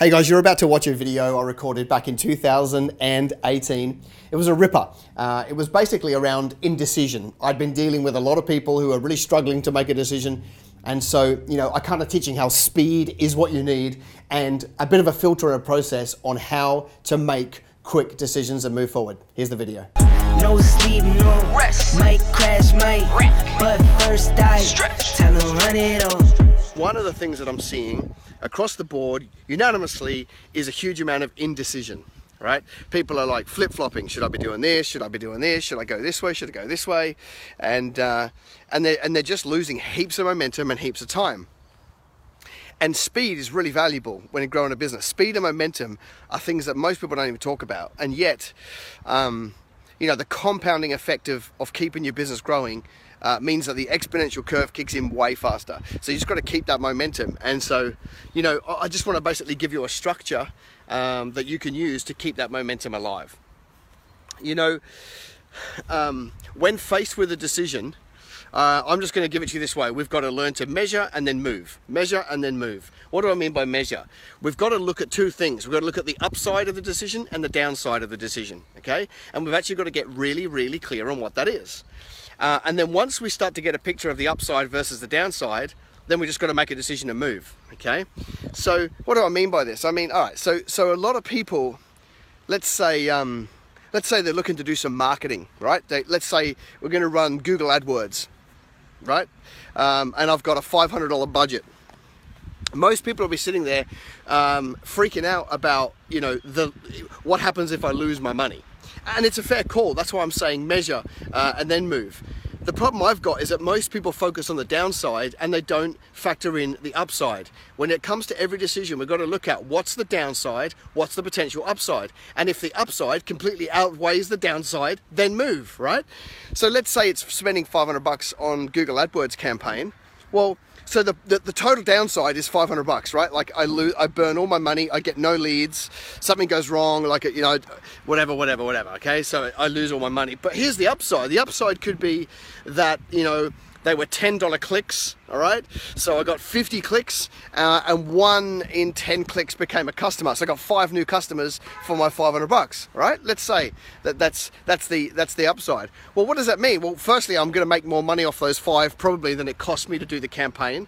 Hey guys, you're about to watch a video I recorded back in 2018. It was a ripper. Uh, it was basically around indecision. I'd been dealing with a lot of people who are really struggling to make a decision. And so, you know, I kind of teaching how speed is what you need and a bit of a filter and a process on how to make quick decisions and move forward. Here's the video. No sleep, no rest. Might crash, might wreck. But first I stretch. Tell run it One of the things that I'm seeing across the board unanimously is a huge amount of indecision right? People are like flip-flopping. Should i be doing this? Should i be doing this? Should i go this way? Should i go this way? And uh, and they and they're just losing heaps of momentum and heaps of time. And speed is really valuable when you're growing a business. Speed and momentum are things that most people don't even talk about. And yet um, you know the compounding effect of, of keeping your business growing uh, means that the exponential curve kicks in way faster. So you just got to keep that momentum. And so, you know, I just want to basically give you a structure um, that you can use to keep that momentum alive. You know, um, when faced with a decision, uh, I'm just going to give it to you this way. We've got to learn to measure and then move. Measure and then move. What do I mean by measure? We've got to look at two things. We've got to look at the upside of the decision and the downside of the decision. Okay? And we've actually got to get really, really clear on what that is. Uh, and then once we start to get a picture of the upside versus the downside, then we just got to make a decision to move. Okay. So what do I mean by this? I mean, all right. So so a lot of people, let's say, um, let's say they're looking to do some marketing, right? They, let's say we're going to run Google AdWords, right? Um, and I've got a $500 budget. Most people will be sitting there um, freaking out about, you know, the what happens if I lose my money and it's a fair call. That's why I'm saying measure uh, and then move. The problem I've got is that most people focus on the downside and they don't factor in the upside. When it comes to every decision, we've got to look at what's the downside, what's the potential upside. And if the upside completely outweighs the downside, then move, right? So let's say it's spending 500 bucks on Google AdWords campaign. Well, so the, the, the, total downside is 500 bucks, right? Like I lose, I burn all my money, I get no leads, something goes wrong, like, you know, whatever, whatever, whatever, okay? So I lose all my money. But here's the upside. The upside could be that, you know, they were $10 clicks, all right? So I got 50 clicks uh, and one in 10 clicks became a customer. So I got five new customers for my 500 bucks, right? Let's say that that's, that's, the, that's the upside. Well, what does that mean? Well, firstly, I'm gonna make more money off those five probably than it cost me to do the campaign.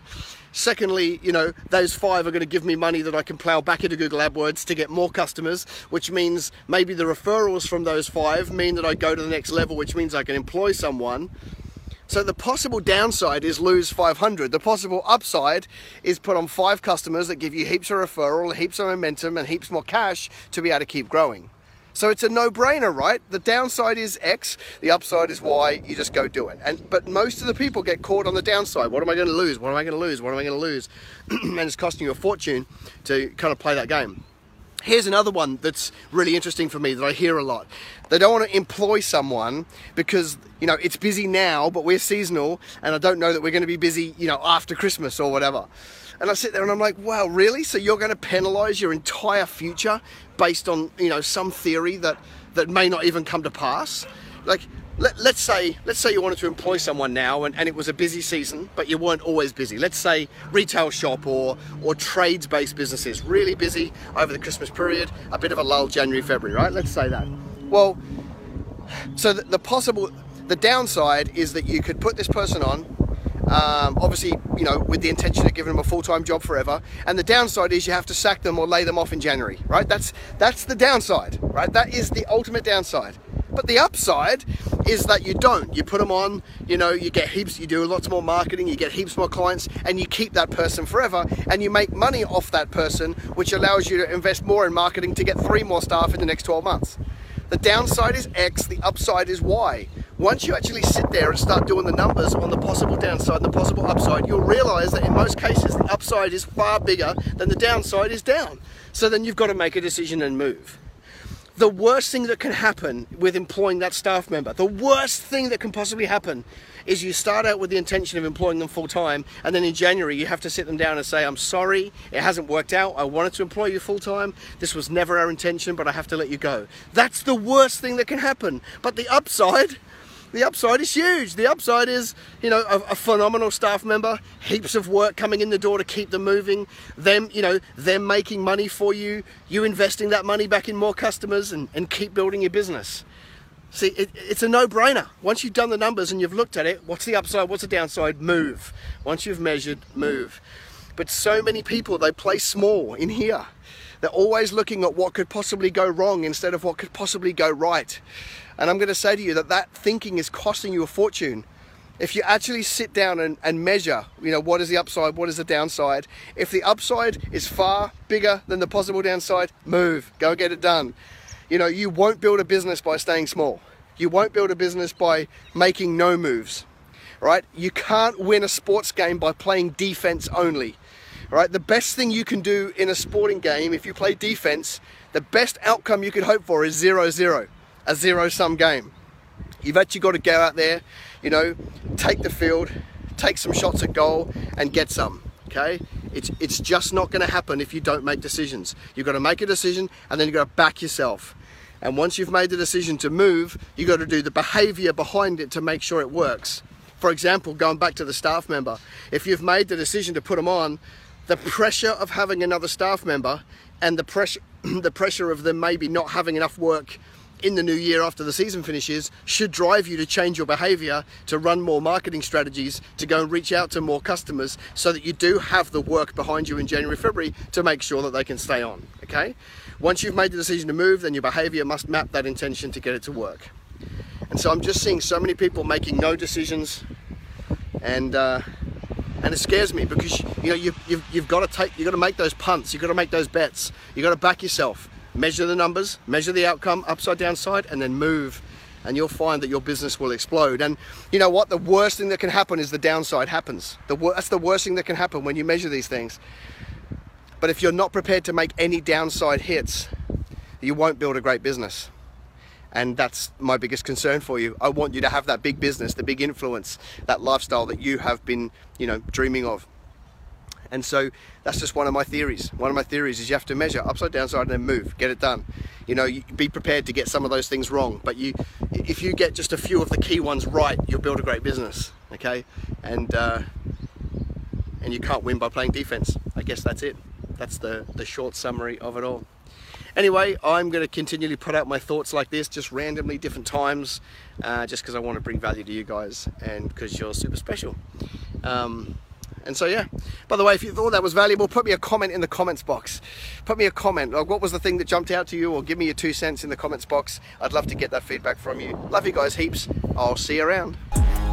Secondly, you know, those five are going to give me money that I can plow back into Google AdWords to get more customers, which means maybe the referrals from those five mean that I go to the next level, which means I can employ someone so the possible downside is lose 500. The possible upside is put on five customers that give you heaps of referral, heaps of momentum, and heaps more cash to be able to keep growing. So it's a no-brainer, right? The downside is X, the upside is Y, you just go do it. And but most of the people get caught on the downside. What am I going to lose? What am I going to lose? What am I going to lose? and it's costing you a fortune to kind of play that game. Here's another one that's really interesting for me that I hear a lot. They don't want to employ someone because, you know, it's busy now, but we're seasonal and I don't know that we're going to be busy, you know, after Christmas or whatever. And I sit there and I'm like, wow, really? So you're going to penalize your entire future based on, you know, some theory that, that may not even come to pass? Like, let, us say let's say you wanted to employ someone now and, and it was a busy season but you weren't always busy let's say retail shop or or trades based businesses really busy over the christmas period a bit of a lull january february right let's say that well so the, the possible the downside is that you could put this person on um, obviously, you know, with the intention of giving them a full-time job forever. And the downside is you have to sack them or lay them off in January, right? That's that's the downside, right? That is the ultimate downside. But the upside is that you don't. You put them on, you know, you get heaps, you do lots more marketing, you get heaps more clients, and you keep that person forever, and you make money off that person, which allows you to invest more in marketing to get three more staff in the next 12 months. The downside is X, the upside is Y. Once you actually sit there and start doing the numbers on the possible downside and the possible upside, you'll realize that in most cases the upside is far bigger than the downside is down. So then you've got to make a decision and move the worst thing that can happen with employing that staff member, the worst thing that can possibly happen is you start out with the intention of employing them full time, and then in January you have to sit them down and say, I'm sorry, it hasn't worked out. I wanted to employ you full time. This was never our intention, but I have to let you go. That's the worst thing that can happen. But the upside the upside is huge. The upside is, you know, a, a, phenomenal staff member, heaps of work coming in the door to keep them moving, them, you know, them making money for you, you investing that money back in more customers and, and keep building your business. See, it, it's a no-brainer. Once you've done the numbers and you've looked at it, what's the upside, what's the downside? Move. Once you've measured, move. But so many people, they play small in here. They're always looking at what could possibly go wrong instead of what could possibly go right. And I'm going to say to you that that thinking is costing you a fortune. If you actually sit down and, and measure, you know, what is the upside, what is the downside, if the upside is far bigger than the possible downside, move, go get it done. You know, you won't build a business by staying small. You won't build a business by making no moves, right? You can't win a sports game by playing defense only, right? The best thing you can do in a sporting game, if you play defense, the best outcome you could hope for is zero zero a zero sum game. You've actually got to go out there, you know, take the field, take some shots at goal and get some. Okay? It's, it's just not going to happen if you don't make decisions. You've got to make a decision and then you've got to back yourself. And once you've made the decision to move, you've got to do the behavior behind it to make sure it works. For example, going back to the staff member, if you've made the decision to put them on, the pressure of having another staff member and the pressure, the pressure of them maybe not having enough work in the new year after the season finishes should drive you to change your behavior, to run more marketing strategies, to go and reach out to more customers so that you do have the work behind you in January, February to make sure that they can stay on. Okay? Once you've made the decision to move, then your behavior must map that intention to get it to work. And so I'm just seeing so many people making no decisions and uh, and it scares me because you know you've, you've, you've got to take you've got to make those punts you've got to make those bets you've got to back yourself measure the numbers, measure the outcome, upside, downside, and then move. And you'll find that your business will explode. And you know what? The worst thing that can happen is the downside happens. The that's the worst thing that can happen when you measure these things. But if you're not prepared to make any downside hits, you won't build a great business. And that's my biggest concern for you. I want you to have that big business, the big influence, that lifestyle that you have been, you know, dreaming of. And so that's just one of my theories. One of my theories is you have to measure upside, downside, and then move, get it done. You know, be prepared to get some of those things wrong, but you, if you get just a few of the key ones right, you'll build a great business. Okay, and uh, and you can't win by playing defense. I guess that's it. That's the the short summary of it all. Anyway, I'm going to continually put out my thoughts like this, just randomly, different times, uh, just because I want to bring value to you guys and because you're super special. Um, and so yeah, by the way, if you thought that was valuable, put me a comment in the comments box. Put me a comment. Like, what was the thing that jumped out to you, or give me your two cents in the comments box. I'd love to get that feedback from you. Love you guys heaps. I'll see you around.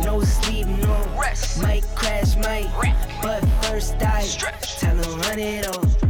No sleep, no rest. Might crash, might wreck. But first I tell them run it